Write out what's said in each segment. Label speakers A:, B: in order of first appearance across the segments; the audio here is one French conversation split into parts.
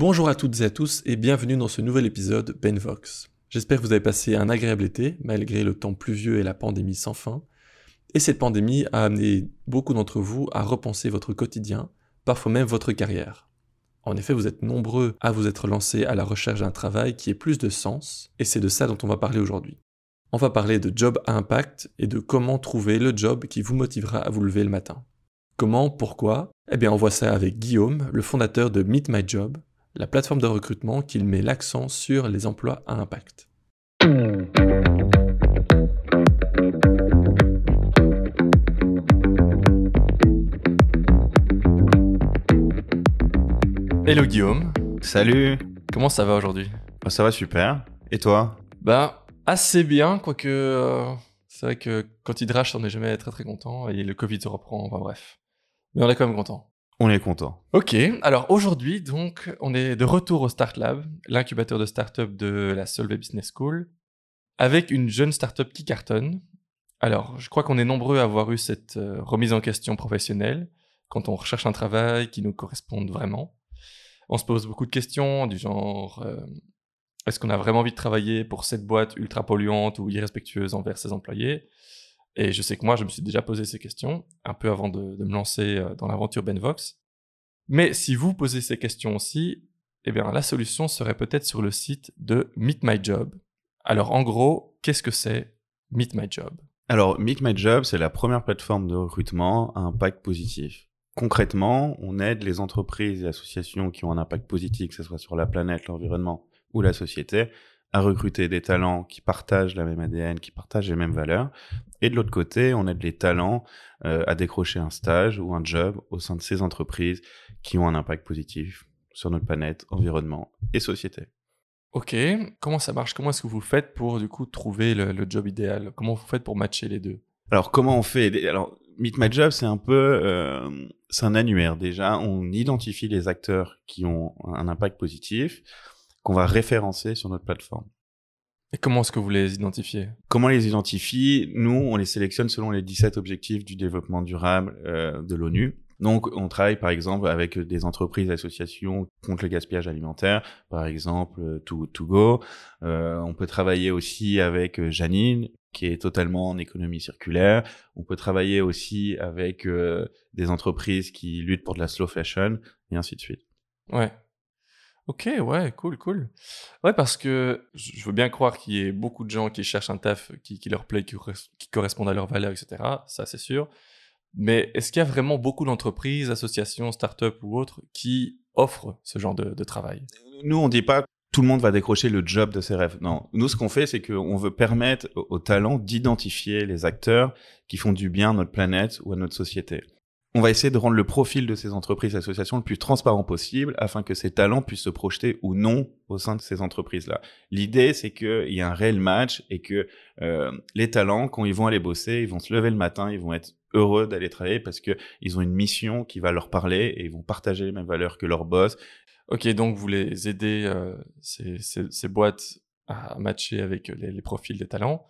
A: Bonjour à toutes et à tous et bienvenue dans ce nouvel épisode Benvox. J'espère que vous avez passé un agréable été malgré le temps pluvieux et la pandémie sans fin. Et cette pandémie a amené beaucoup d'entre vous à repenser votre quotidien, parfois même votre carrière. En effet, vous êtes nombreux à vous être lancés à la recherche d'un travail qui ait plus de sens, et c'est de ça dont on va parler aujourd'hui. On va parler de job à impact et de comment trouver le job qui vous motivera à vous lever le matin. Comment, pourquoi? Eh bien, on voit ça avec Guillaume, le fondateur de Meet My Job, la plateforme de recrutement qui met l'accent sur les emplois à impact. Hello Guillaume.
B: Salut.
A: Comment ça va aujourd'hui?
B: Bah, Ça va super. Et toi?
A: Bah assez bien, quoique euh, c'est vrai que quand il drache, on n'est jamais très très content et le Covid se reprend. Enfin bref, mais on est quand même content.
B: On est content.
A: Ok, alors aujourd'hui, donc, on est de retour au Start Lab, l'incubateur de start-up de la Solvay Business School, avec une jeune start-up qui cartonne. Alors, je crois qu'on est nombreux à avoir eu cette euh, remise en question professionnelle quand on recherche un travail qui nous corresponde vraiment. On se pose beaucoup de questions du genre euh, est-ce qu'on a vraiment envie de travailler pour cette boîte ultra polluante ou irrespectueuse envers ses employés? Et je sais que moi, je me suis déjà posé ces questions, un peu avant de, me lancer euh, dans l'aventure Benvox. Mais si vous posez ces questions aussi, eh bien, la solution serait peut-être sur le site de Meet My Job. Alors, en gros, qu'est-ce que c'est Meet My Job?
B: Alors, Meet My Job, c'est la première plateforme de recrutement à impact positif. Concrètement, on aide les entreprises et associations qui ont un impact positif, que ce soit sur la planète, l'environnement ou la société, à recruter des talents qui partagent la même ADN, qui partagent les mêmes valeurs. Et de l'autre côté, on aide les talents euh, à décrocher un stage ou un job au sein de ces entreprises qui ont un impact positif sur notre planète, environnement et société.
A: Ok, comment ça marche? Comment est-ce que vous faites pour du coup trouver le, job idéal? Comment vous faites pour matcher les deux?
B: Alors comment on fait? Alors Meet My Job, c'est un peu, euh, c'est un annuaire déjà. On identifie les acteurs qui ont un impact positif qu'on va référencer sur notre plateforme.
A: Et comment est-ce que vous les identifiez?
B: Comment les identifie Nous, on les sélectionne selon les 17 objectifs du développement durable euh, de l'ONU. Donc, on travaille par exemple avec des entreprises, associations contre le gaspillage alimentaire, par exemple euh, To, to Go. Euh, on peut travailler aussi avec Janine, qui est totalement en économie circulaire. On peut travailler aussi avec euh, des entreprises qui luttent pour de la slow fashion, et ainsi de suite.
A: Ouais, Ok, ouais, cool, cool. Ouais, parce que je veux bien croire qu'il y ait beaucoup de gens qui cherchent un taf qui, leur plaît, qui, qui correspondent à leurs valeurs, etc. Ça, c'est sûr. Mais est-ce qu'il y a vraiment beaucoup d'entreprises, associations, startups ou autres qui offrent ce genre de, travail?
B: Nous, on dit pas tout le monde va décrocher le job de ses rêves. Non, nous, ce qu'on fait, c'est qu'on veut permettre aux talents d'identifier les acteurs qui font du bien à notre planète ou à notre société on va essayer de rendre le profil de ces entreprises associations le plus transparent possible afin que ces talents puissent se projeter ou non au sein de ces entreprises-là. L'idée, c'est qu'il y a un réel match et que euh, les talents, quand ils vont aller bosser, ils vont se lever le matin, ils vont être heureux d'aller travailler parce qu'ils ont une mission qui va leur parler et ils vont partager les mêmes valeurs que leur boss.
A: Ok, donc vous les aidez, euh, ces, boîtes, à matcher avec les profils des talents.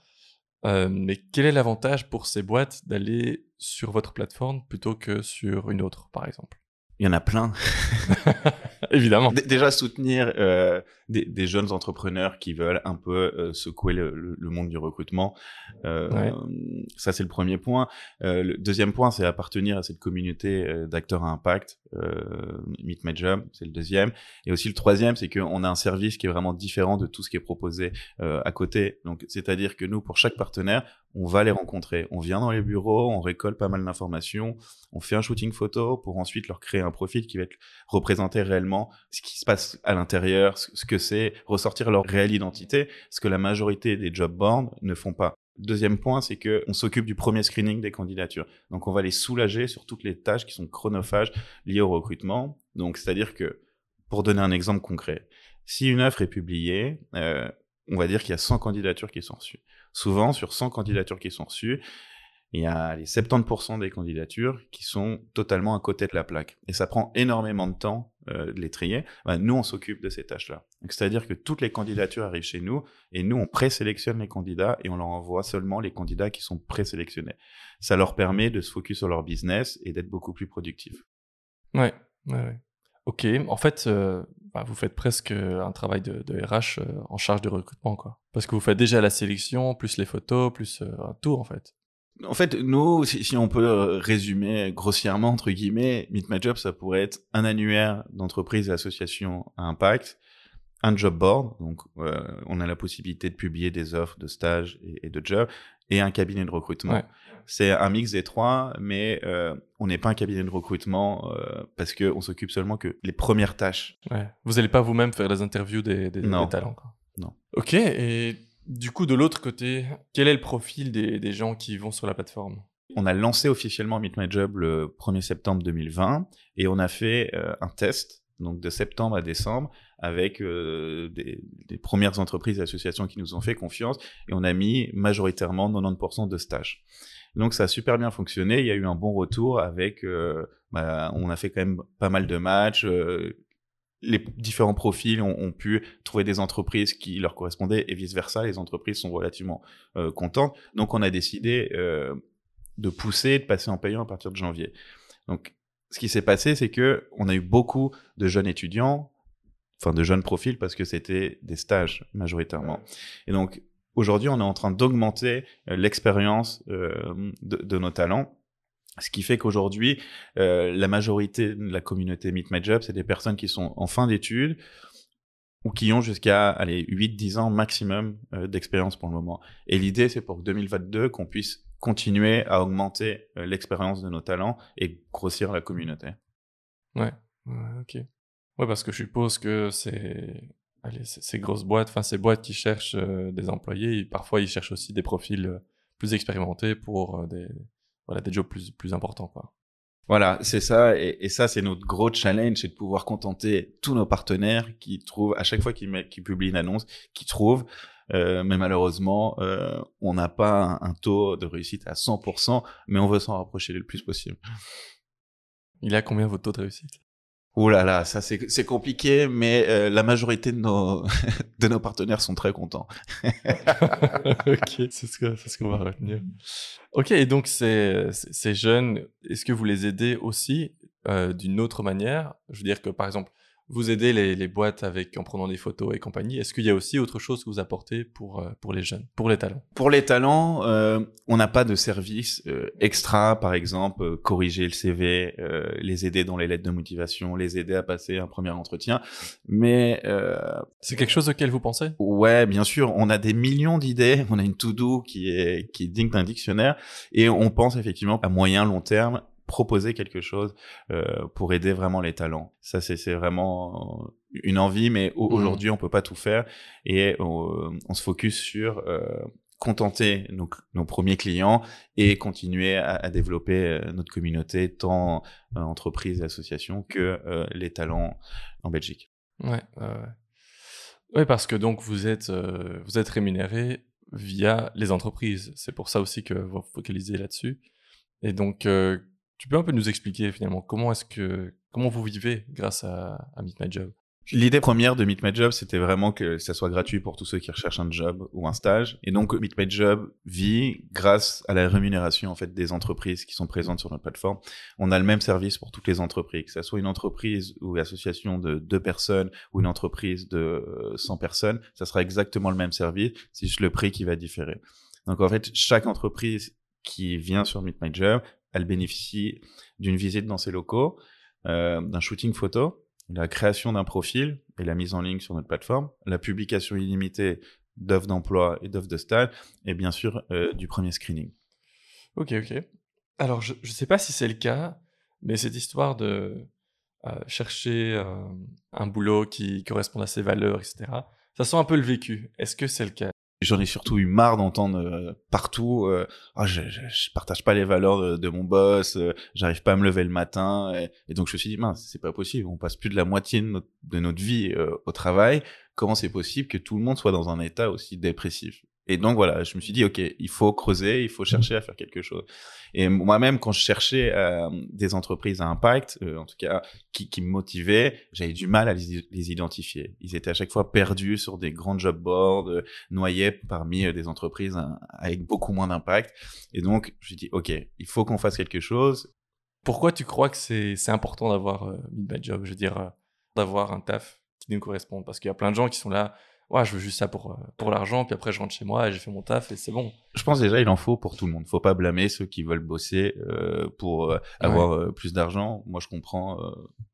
A: Euh, mais quel est l'avantage pour ces boîtes d'aller sur votre plateforme plutôt que sur une autre, par exemple?
B: Il y en a plein.
A: Évidemment.
B: déjà soutenir euh, des, jeunes entrepreneurs qui veulent un peu euh, secouer le, monde du recrutement. Euh, Ça, c'est le premier point. Euh, le deuxième point, c'est appartenir à cette communauté euh, d'acteurs à impact. Meet My Job, c'est le deuxième. Et aussi le troisième, c'est qu'on a un service qui est vraiment différent de tout ce qui est proposé à côté. Donc, c'est-à-dire que nous, pour chaque partenaire, on va les rencontrer. On vient dans les bureaux, on récolte pas mal d'informations, on fait un shooting photo pour ensuite leur créer un profil qui va être représenté réellement ce qui se passe à l'intérieur, ce que c'est, ressortir leur réelle identité, ce que la majorité des job boards ne font pas. Deuxième point, c'est que on s'occupe du premier screening des candidatures. Donc, on va les soulager sur toutes les tâches qui sont chronophages liées au recrutement. Donc, c'est-à-dire que, pour donner un exemple concret, si une offre est publiée, euh, on va dire qu'il y a 100 candidatures qui sont reçues. Souvent, sur 100 candidatures qui sont reçues, il y a les 70% des candidatures qui sont totalement à côté de la plaque. Et ça prend énormément de temps euh, de les trier. Bah, nous, on s'occupe de ces tâches-là. C'est-à-dire que toutes les candidatures arrivent chez nous et nous, on présélectionne les candidats et on leur envoie seulement les candidats qui sont présélectionnés. Ça leur permet de se focus sur leur business et d'être beaucoup plus productifs.
A: Ouais, ouais, ouais. Ok, en fait, euh, bah, vous faites presque un travail de, RH en charge de recrutement, quoi. Parce que vous faites déjà la sélection, plus les photos, plus un tout, en fait.
B: En fait, nous, si, on peut résumer grossièrement, entre guillemets, Meet My Job, ça pourrait être un annuaire d'entreprise et association à impact, un job board, donc euh, on a la possibilité de publier des offres de stages et, de jobs, et un cabinet de recrutement. C'est un mix des trois, mais euh, on n'est pas un cabinet de recrutement euh, parce qu'on s'occupe seulement que les premières tâches.
A: Vous n'allez pas vous-même faire les interviews des, des, talents. Quoi.
B: Non.
A: Ok, et du coup, de l'autre côté, quel est le profil des, gens qui vont sur la plateforme?
B: On a lancé officiellement Meet My Job le 1er septembre 2020 et on a fait un test donc de septembre à décembre, avec euh, des, premières entreprises et associations qui nous ont fait confiance, et on a mis majoritairement 90% de stages. Donc ça a super bien fonctionné, il y a eu un bon retour avec, euh, bah, on a fait quand même pas mal de matchs, euh, les différents profils ont, pu trouver des entreprises qui leur correspondaient et vice-versa, les entreprises sont relativement contentes, donc on a décidé de pousser, de passer en payant à partir de janvier. Donc ce qui s'est passé, c'est que on a eu beaucoup de jeunes étudiants, enfin de jeunes profils, parce que c'était des stages majoritairement. Et donc aujourd'hui, on est en train d'augmenter euh, l'expérience euh, de, nos talents. Ce qui fait qu'aujourd'hui, euh, la majorité de la communauté Meet My Job, c'est des personnes qui sont en fin d'études ou qui ont jusqu'à 8-10 ans maximum d'expérience pour le moment. Et l'idée, c'est pour 2022 qu'on puisse continuer à augmenter euh, l'expérience de nos talents et grossir la communauté.
A: Ouais, ok. Ouais, parce que je suppose que c'est allez, ces grosses boîtes, enfin ces boîtes qui cherchent euh, des employés, parfois ils cherchent aussi des profils euh, plus expérimentés pour des, voilà, des jobs plus, plus importants. Quoi.
B: Voilà, c'est ça, et, ça c'est notre gros challenge, c'est de pouvoir contenter tous nos partenaires qui trouvent, à chaque fois qu'ils qui publient une annonce, qui trouvent euh, mais malheureusement, euh, on n'a pas un, taux de réussite à 100%, mais on veut s'en rapprocher le plus possible.
A: Il a combien votre taux de réussite?
B: Ouh là là, ça c'est compliqué, mais euh, la majorité de nos de nos partenaires sont très contents.
A: ok, c'est ce qu'on va retenir. Ok, et donc ces, ces jeunes, est-ce que vous les aidez aussi d'une autre manière? Je veux dire que par exemple, vous aidez les, boîtes avec en prenant des photos et compagnie. Est-ce qu'il y a aussi autre chose que vous apportez pour, euh, pour les jeunes, pour les talents?
B: Pour les talents, euh, on n'a pas de service euh, extra, par exemple, corriger le CV, les aider dans les lettres de motivation, les aider à passer un premier entretien. Mais
A: c'est quelque chose auquel vous pensez?
B: Ouais, bien sûr. On a des millions d'idées. On a une to-do qui est qui est digne d'un dictionnaire et on pense effectivement à moyen long terme proposer quelque chose euh, pour aider vraiment les talents. Ça, c'est vraiment une envie, mais mmh. aujourd'hui, on peut pas tout faire et on, se focus sur euh, contenter nos, nos, premiers clients et continuer à, développer euh, notre communauté, tant entreprises et associations que les talents en Belgique.
A: Ouais, ouais. ouais parce que donc vous êtes, vous êtes rémunéré via les entreprises. C'est pour ça aussi que vous focalisez là-dessus. Et donc, tu peux un peu nous expliquer finalement comment est-ce que comment vous vivez grâce à, à Meet My Job?
B: L'idée première de Meet My Job, c'était vraiment que ça soit gratuit pour tous ceux qui recherchent un job ou un stage. Et donc, Meet My Job vit grâce à la rémunération, en fait, des entreprises qui sont présentes sur notre plateforme. On a le même service pour toutes les entreprises, que ce soit une entreprise ou une association de deux personnes ou une entreprise de 100 personnes. Ça sera exactement le même service. C'est juste le prix qui va différer. Donc, en fait, chaque entreprise qui vient sur Meet My Job elle bénéficie d'une visite dans ses locaux, euh, d'un shooting photo, la création d'un profil et la mise en ligne sur notre plateforme, la publication illimitée d'offres d'emploi et d'offres de stage, et bien sûr euh, du premier screening.
A: Ok, ok. Alors, je ne sais pas si c'est le cas, mais cette histoire de euh, chercher un boulot qui correspond à ses valeurs, etc., ça sent un peu le vécu. Est-ce que c'est le cas?
B: J'en ai surtout eu marre d'entendre euh, partout euh, oh, je, je, partage pas les valeurs de, mon boss, euh, j'arrive pas à me lever le matin. Et, donc je me suis dit, mince, c'est pas possible, on passe plus de la moitié de notre, de notre vie au travail. Comment c'est possible que tout le monde soit dans un état aussi dépressif? Et donc voilà, je me suis dit, ok, il faut creuser, il faut chercher à faire quelque chose. Et moi-même, quand je cherchais euh, des entreprises à impact, euh, en tout cas, qui, me motivaient, j'avais du mal à les, identifier. Ils étaient à chaque fois perdus sur des grands job boards, euh, noyés parmi des entreprises hein, avec beaucoup moins d'impact. Et donc, je me suis dit, ok, il faut qu'on fasse quelque chose.
A: Pourquoi tu crois que c'est important d'avoir une bad job? Je veux dire, d'avoir un taf qui nous correspondent. Parce qu'il y a plein de gens qui sont là, ouais, je veux juste ça pour, euh, pour l'argent, puis après je rentre chez moi et j'ai fait mon taf et c'est bon.
B: Je pense déjà il en faut pour tout le monde. Faut pas blâmer ceux qui veulent bosser euh, pour euh, avoir euh, plus d'argent. Moi je comprends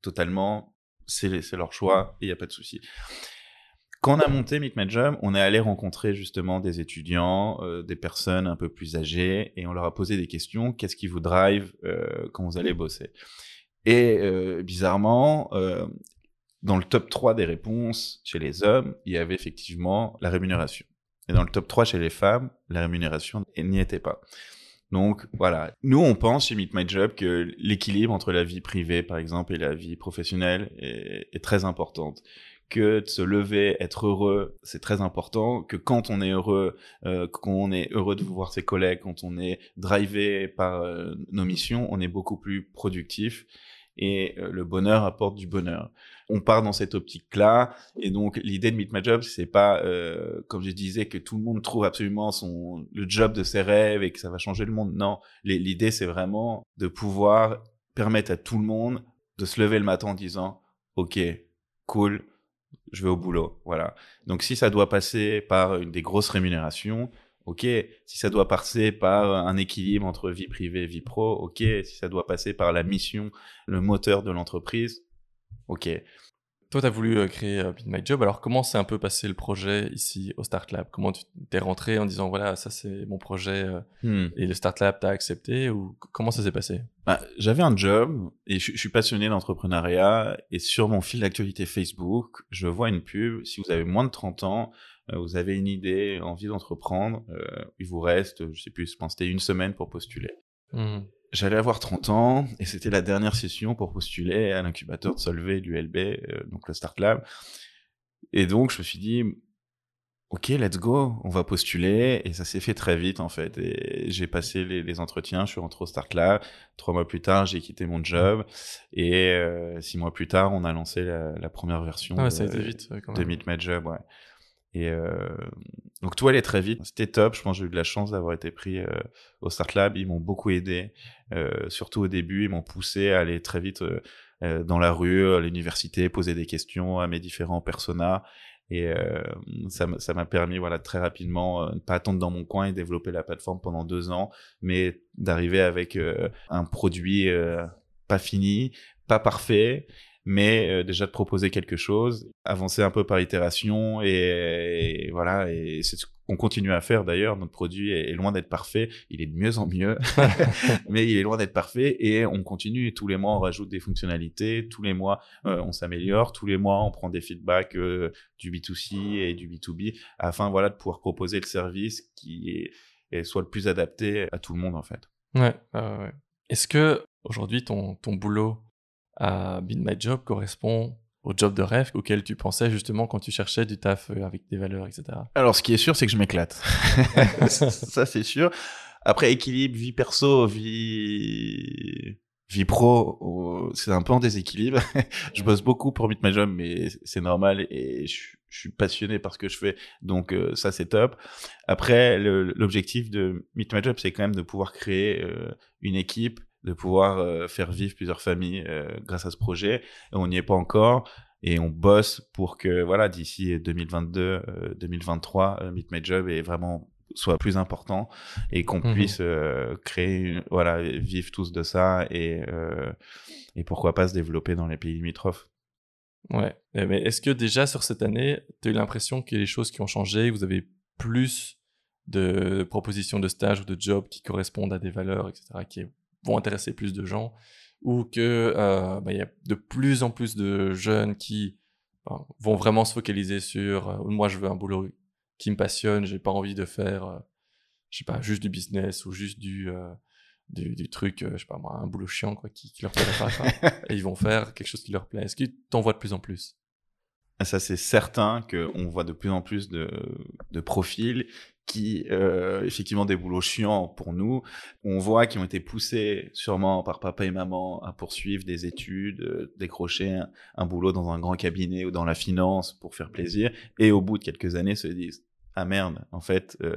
B: totalement. C'est leur choix et il y a pas de souci. Quand on a monté Meet My Job, on est allé rencontrer justement des étudiants, des personnes un peu plus âgées, et on leur a posé des questions. Qu'est-ce qui vous drive quand vous allez bosser? Et euh, bizarrement, euh, dans le top 3 des réponses chez les hommes, il y avait effectivement la rémunération. Et dans le top 3 chez les femmes, la rémunération n'y était pas. Donc voilà, nous on pense chez Meet My Job que l'équilibre entre la vie privée par exemple et la vie professionnelle est, très importante que de se lever, être heureux, c'est très important, que quand on est heureux, euh, qu'on est heureux de voir ses collègues, quand on est drivé par euh, nos missions, on est beaucoup plus productif et euh, le bonheur apporte du bonheur. On part dans cette optique-là et donc l'idée de Meet My Job, c'est pas, euh, comme je disais, que tout le monde trouve absolument son le job de ses rêves et que ça va changer le monde. Non, l'idée c'est vraiment de pouvoir permettre à tout le monde de se lever le matin en disant, ok, cool, je vais au boulot. Voilà. Donc si ça doit passer par une des grosses rémunérations, ok. Si ça doit passer par un équilibre entre vie privée et vie pro, ok. Si ça doit passer par la mission, le moteur de l'entreprise, ok.
A: Toi, tu as voulu euh, créer euh, Beat My Job. Alors, comment s'est un peu passé le projet ici au Start Lab? Comment tu t'es rentré en disant, voilà, ça c'est mon projet euh,
B: Hmm.
A: et le Start Lab t'a accepté ou comment ça s'est passé?
B: Bah, J'avais un job et je, je suis passionné d'entrepreneuriat et sur mon fil d'actualité Facebook, je vois une pub. Si vous avez moins de 30 ans, vous avez une idée, envie d'entreprendre, euh, il vous reste, je sais plus, je pense que c'était une semaine pour postuler.
A: Mhm.
B: J'allais avoir 30 ans et c'était la dernière session pour postuler à l'incubateur de Solvay, l'ULB, euh, donc le Start Lab. Et donc je me suis dit, ok, let's go, on va postuler. Et ça s'est fait très vite en fait. Et j'ai passé les, les entretiens, je suis rentré au Start Lab. Trois mois plus tard, j'ai quitté mon job. Et euh, six mois plus tard, on a lancé la, la première version
A: Ah ouais,
B: de,
A: ça a été vite quand
B: de
A: même.
B: Meet My Job. Ouais. Et euh, donc tout allait très vite. C'était top. Je pense que j'ai eu de la chance d'avoir été pris euh, au Start Lab. Ils m'ont beaucoup aidé, euh, surtout au début. Ils m'ont poussé à aller très vite euh, euh, dans la rue, à l'université, poser des questions à mes différents personas. Et euh, ça m'a- permis, voilà, très rapidement, euh, ne pas attendre dans mon coin et développer la plateforme pendant deux ans, mais d'arriver avec euh, un produit euh, pas fini, pas parfait, mais euh, déjà de proposer quelque chose, avancer un peu par itération et, et voilà, et c'est ce qu'on continue à faire d'ailleurs. Notre produit est, loin d'être parfait, il est de mieux en mieux, mais il est loin d'être parfait et on continue. Et tous les mois, on rajoute des fonctionnalités, tous les mois, euh, on s'améliore, tous les mois, on prend des feedbacks euh, du B2C et du B2B afin voilà de pouvoir proposer le service qui est, soit le plus adapté à tout le monde en fait.
A: Ouais, ouais, ouais. Est-ce que aujourd'hui ton, ton boulot à Be My Job correspond au job de rêve auquel tu pensais justement quand tu cherchais du taf euh, avec des valeurs, etc.
B: Alors, ce qui est sûr, c'est que je m'éclate. ça, c'est sûr. Après, équilibre, vie perso, vie, vie pro, oh, c'est un peu en déséquilibre. je bosse beaucoup pour Meet My Job, mais c'est normal et je, suis passionné par ce que je fais. Donc, euh, ça, c'est top. Après, l'objectif de Meet My Job, c'est quand même de pouvoir créer euh, une équipe, de pouvoir euh, faire vivre plusieurs familles euh, grâce à ce projet. Et on n'y est pas encore et on bosse pour que voilà d'ici 2022 euh, 2023 Meet My Job est vraiment soit plus important et qu'on
A: Mhm.
B: puisse créer une- voilà vivre tous de ça et et pourquoi pas se développer dans les pays limitrophes
A: Ouais. Eh, Mais est-ce que déjà sur cette année, tu as eu l'impression qu'il y a des choses qui ont changé, que vous avez plus de propositions de stage ou de jobs qui correspondent à des valeurs, etc., qui vont intéresser plus de gens, ou que euh, bah, il y a de plus en plus de jeunes qui ben, vont vraiment se focaliser sur euh, moi je veux un boulot qui me passionne, j'ai pas envie de faire, euh, je sais pas, juste du business ou juste du euh, du, du truc, je sais pas moi, un boulot chiant quoi, qui, qui leur plaît pas, et ils vont faire quelque chose qui leur plaît. Est-ce que t'en vois de plus en plus?
B: Ça c'est certain qu'on voit de plus en plus de, de profils qui euh, effectivement des boulots chiants pour nous on voit qui ont été poussés sûrement par papa et maman à poursuivre des études euh, décrocher un, un boulot dans un grand cabinet ou dans la finance pour faire plaisir et au bout de quelques années se disent ah merde en fait euh,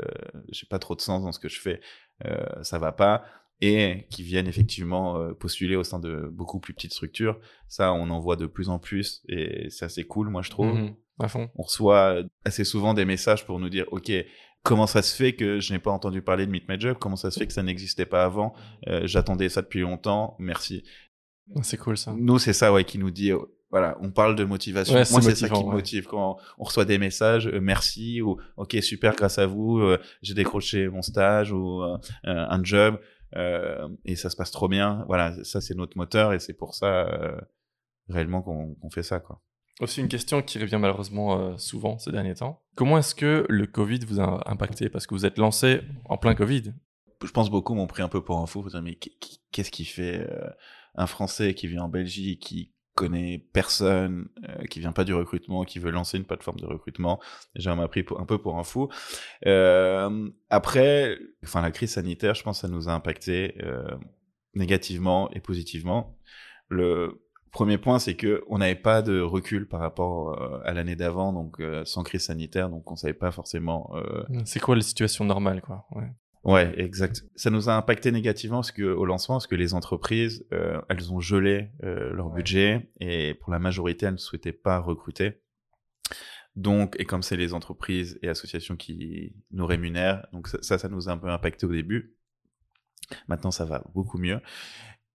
B: j'ai pas trop de sens dans ce que je fais euh, ça va pas et qui viennent effectivement euh, postuler au sein de beaucoup plus petites structures. Ça, on en voit de plus en plus et c'est assez cool, moi je trouve.
A: Mhm, à fond.
B: On reçoit assez souvent des messages pour nous dire, ok, comment ça se fait que je n'ai pas entendu parler de Meet My Job? Comment ça se fait que ça n'existait pas avant? Euh, J'attendais ça depuis longtemps. Merci.
A: C'est cool ça.
B: Nous, c'est ça, ouais, qui nous dit, euh, voilà, on parle de motivation.
A: Ouais,
B: Moi,
A: c'est
B: ça qui me
A: ouais.
B: motive quand on reçoit des messages, euh, merci ou ok super, grâce à vous, euh, j'ai décroché mon stage ou euh, un job euh, et ça se passe trop bien. Voilà, ça c'est notre moteur et c'est pour ça euh, réellement qu'on qu'on fait ça, quoi.
A: Aussi une question qui revient malheureusement euh, souvent ces derniers temps. Comment est-ce que le Covid vous a impacté? Parce que vous êtes lancé en plein Covid.
B: je pense beaucoup m'ont pris un peu pour un fou. Mais qu- qu- qu'est-ce qui fait euh, un Français qui vit en Belgique, qui connaît personne, euh, qui vient pas du recrutement, qui veut lancer une plateforme de recrutement? Déjà, on m'a pris un peu pour un fou. Euh, après, enfin, la crise sanitaire, je pense, ça nous a impacté négativement et positivement. Le premier point, c'est que on n'avait pas de recul par rapport euh, à l'année d'avant, donc euh, sans crise sanitaire, donc on savait pas forcément euh,
A: C'est quoi la situation normale quoi ouais.
B: Ouais, exact. Ça nous a impacté négativement parce que au lancement, parce que les entreprises, elles ont gelé leur budget et pour la majorité, elles ne souhaitaient pas recruter. Donc, et comme c'est les entreprises et associations qui nous rémunèrent, donc ça, ça nous a un peu impacté au début. Maintenant, ça va beaucoup mieux.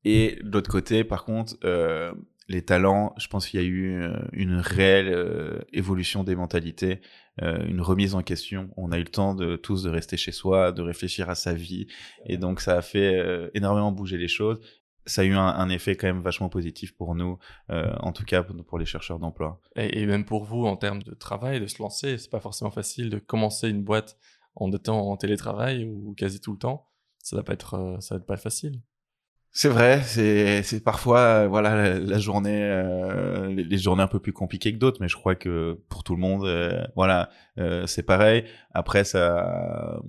B: Et de l'autre côté, par contre, euh, les talents, je pense qu'il y a eu euh, une réelle euh, évolution des mentalités, euh, une remise en question. On a eu le temps de tous de rester chez soi, de réfléchir à sa vie, et donc ça a fait euh, énormément bouger les choses. Ça a eu un, effet quand même vachement positif pour nous, euh, en tout cas pour, les chercheurs d'emploi.
A: Et, et même pour vous en termes de travail, de se lancer, c'est pas forcément facile de commencer une boîte en étant en télétravail ou quasi tout le temps. Ça va pas être, ça va pas être facile.
B: C'est vrai, c'est c'est parfois euh, voilà la, journée euh, les, les journées un peu plus compliquées que d'autres, mais je crois que pour tout le monde euh, voilà euh, c'est pareil. Après ça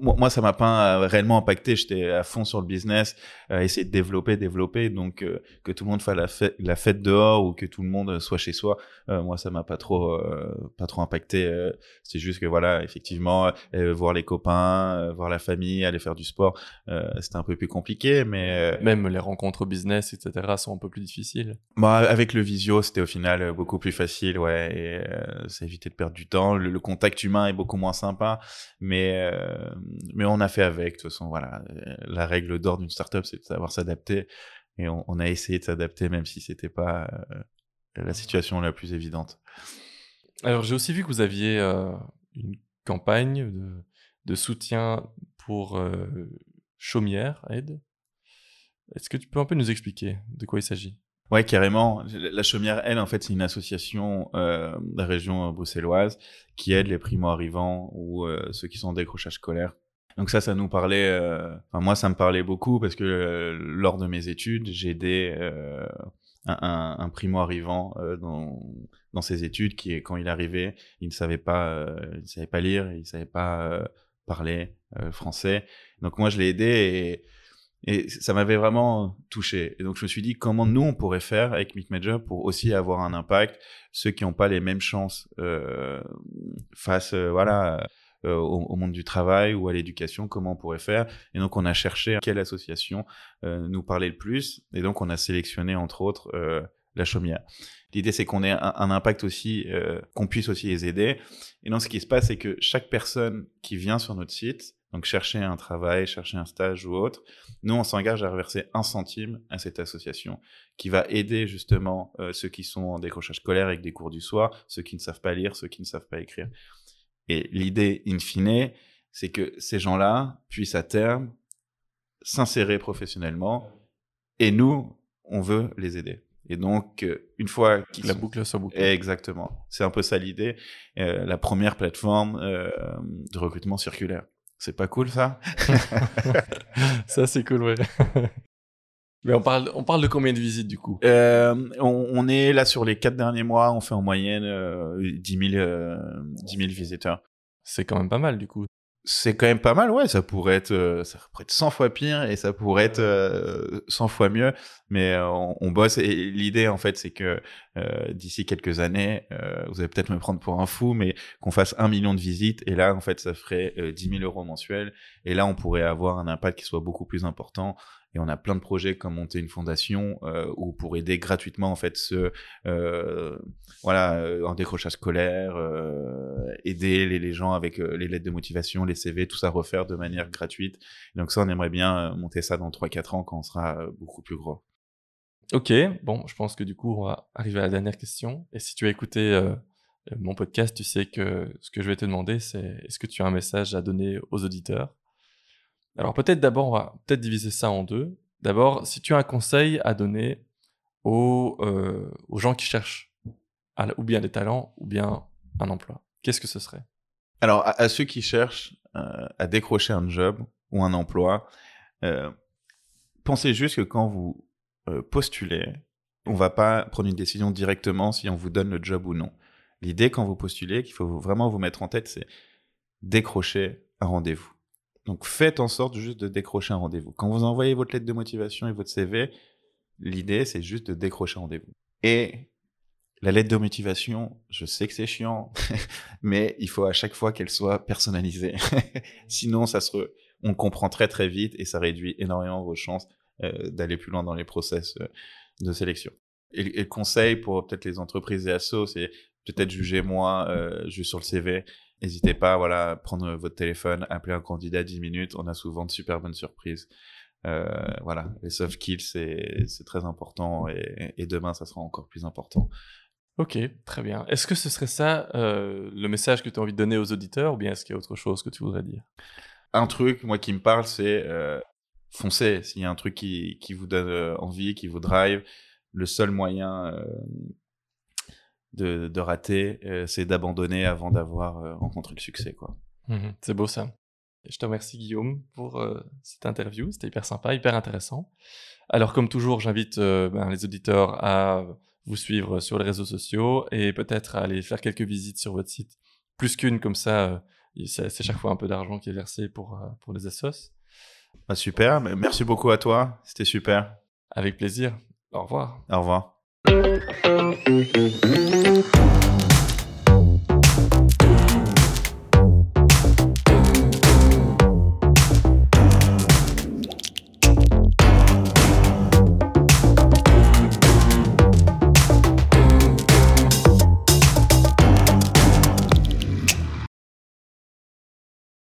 B: moi, ça m'a pas euh, réellement impacté. J'étais à fond sur le business, euh, essayer de développer, développer. Donc euh, que tout le monde fasse la fête, la fête dehors ou que tout le monde soit chez soi, euh, moi ça m'a pas trop, euh, pas trop impacté. euh, c'est juste que voilà, effectivement, euh, voir les copains, euh, voir la famille, aller faire du sport, euh, c'était un peu plus compliqué, mais euh,
A: Même les rencontres business, etc., sont un peu plus difficiles.
B: Bah, avec le visio, c'était au final euh, beaucoup plus facile, ouais, et euh, ça évitait de perdre du temps. Le, le contact humain est beaucoup moins sympa, mais euh, mais on a fait avec. De toute façon, voilà, Euh, la règle d'or d'une startup, c'est de savoir s'adapter, et on, a essayé de s'adapter, même si c'était pas euh, la situation la plus évidente.
A: Alors j'ai aussi vu que vous aviez euh, une campagne de, de soutien pour chaumière, aide. Est-ce que tu peux un peu nous expliquer de quoi il s'agit?
B: Ouais, carrément. La Chaumière, elle, en fait, c'est une association euh, de la région bruxelloise qui aide les primo-arrivants ou euh, ceux qui sont en décrochage scolaire. Donc ça, ça nous parlait. euh, Enfin, moi, ça me parlait beaucoup parce que euh, lors de mes études, j'ai aidé euh, un, un, primo-arrivant euh, dans dans ses études qui, quand il arrivait, il ne savait pas, euh, il savait pas lire, il ne savait pas euh, parler euh, français. Donc moi, je l'ai aidé et et ça m'avait vraiment touché. Et donc, je me suis dit, comment nous, on pourrait faire avec Meet My Job pour aussi avoir un impact, ceux qui n'ont pas les mêmes chances euh, face euh, voilà, euh, au, au monde du travail ou à l'éducation, comment on pourrait faire? Et donc, on a cherché quelle association euh, nous parlait le plus. Et donc, on a sélectionné, entre autres, euh, la chaumière. L'idée, c'est qu'on ait un, un, impact aussi, euh, qu'on puisse aussi les aider. Et donc, ce qui se passe, c'est que chaque personne qui vient sur notre site, donc chercher un travail, chercher un stage ou autre, nous, on s'engage à reverser un centime à cette association qui va aider justement euh, ceux qui sont en décrochage scolaire avec des cours du soir, ceux qui ne savent pas lire, ceux qui ne savent pas écrire. Et l'idée, in fine, c'est que ces gens-là puissent à terme s'insérer professionnellement et nous, on veut les aider. Et donc, euh, une fois qu'ils
A: La
B: sont...
A: boucle sur boucle.
B: Exactement. C'est un peu ça l'idée. Euh, la première plateforme euh, de recrutement circulaire. C'est pas cool ça?
A: Ça c'est cool, ouais. Mais on parle, on parle de combien de visites du coup?
B: Euh, on, on, est là sur les quatre derniers mois, on fait en moyenne euh, 10, 000, euh, 10 000 visiteurs.
A: C'est quand même pas mal du coup.
B: C'est quand même pas mal, ouais. Ça pourrait être, euh, ça pourrait être 100 fois pire et ça pourrait être euh, 100 fois mieux. Mais euh, on, on, bosse et l'idée, en fait, c'est que euh, d'ici quelques années, vous allez peut-être me prendre pour un fou, mais qu'on fasse un million de visites et là, en fait, ça ferait 10 000 euros mensuels. Et là, on pourrait avoir un impact qui soit beaucoup plus important et on a plein de projets comme monter une fondation euh, où pour aider gratuitement en fait ce euh, voilà euh, en décrochage scolaire, euh, aider les, gens avec euh, les lettres de motivation, les CV, tout ça refaire de manière gratuite. donc ça, on aimerait bien monter ça dans 3-4 ans quand on sera beaucoup plus gros.
A: Ok, bon, je pense que du coup, on va arriver à la dernière question. Et si tu as écouté mon podcast, tu sais que ce que je vais te demander, c'est est-ce que tu as un message à donner aux auditeurs? Alors peut-être d'abord, on va peut-être diviser ça en deux. D'abord, si tu as un conseil à donner aux, euh, gens qui cherchent ou bien des talents ou bien un emploi, qu'est-ce que ce serait?
B: Alors à, ceux qui cherchent euh, à décrocher un job ou un emploi, euh, pensez juste que quand vous postulez, on va pas prendre une décision directement si on vous donne le job ou non. L'idée quand vous postulez, qu'il faut vraiment vous mettre en tête, c'est décrocher un rendez-vous. Donc faites en sorte juste de décrocher un rendez-vous. Quand vous envoyez votre lettre de motivation et votre CV, l'idée c'est juste de décrocher un rendez-vous. Et la lettre de motivation, je sais que c'est chiant, mais il faut à chaque fois qu'elle soit personnalisée. Sinon, ça se, on comprend très très vite et ça réduit énormément vos chances euh, d'aller plus loin dans les process euh, de sélection. Et, conseil pour peut-être les entreprises et assos, c'est peut-être juger moi euh, juste sur le CV N'hésitez pas voilà, à prendre votre téléphone, appeler un candidat 10 minutes. On a souvent de super bonnes surprises. Euh, voilà, les soft skills, c'est très important et, et, demain, ça sera encore plus important.
A: Ok, très bien. Est-ce que ce serait ça euh, le message que tu as envie de donner aux auditeurs ou bien est-ce qu'il y a autre chose que tu voudrais dire?
B: Un truc, moi, qui me parle, c'est euh, foncez. S'il y a un truc qui, qui vous donne euh, envie, qui vous drive, le seul moyen de, de rater, euh, c'est d'abandonner avant d'avoir euh, rencontré le succès. quoi.
A: Mmh c'est beau ça. Je te remercie Guillaume pour euh, cette interview, c'était hyper sympa, hyper intéressant. Alors comme toujours, j'invite ben, les auditeurs à vous suivre sur les réseaux sociaux et peut-être à aller faire quelques visites sur votre site. Plus qu'une comme ça, c'est chaque fois un peu d'argent qui est versé pour, pour les assos.
B: Bah, super, merci beaucoup à toi, c'était super.
A: Avec plaisir. Au revoir.
B: Au revoir. Thank you.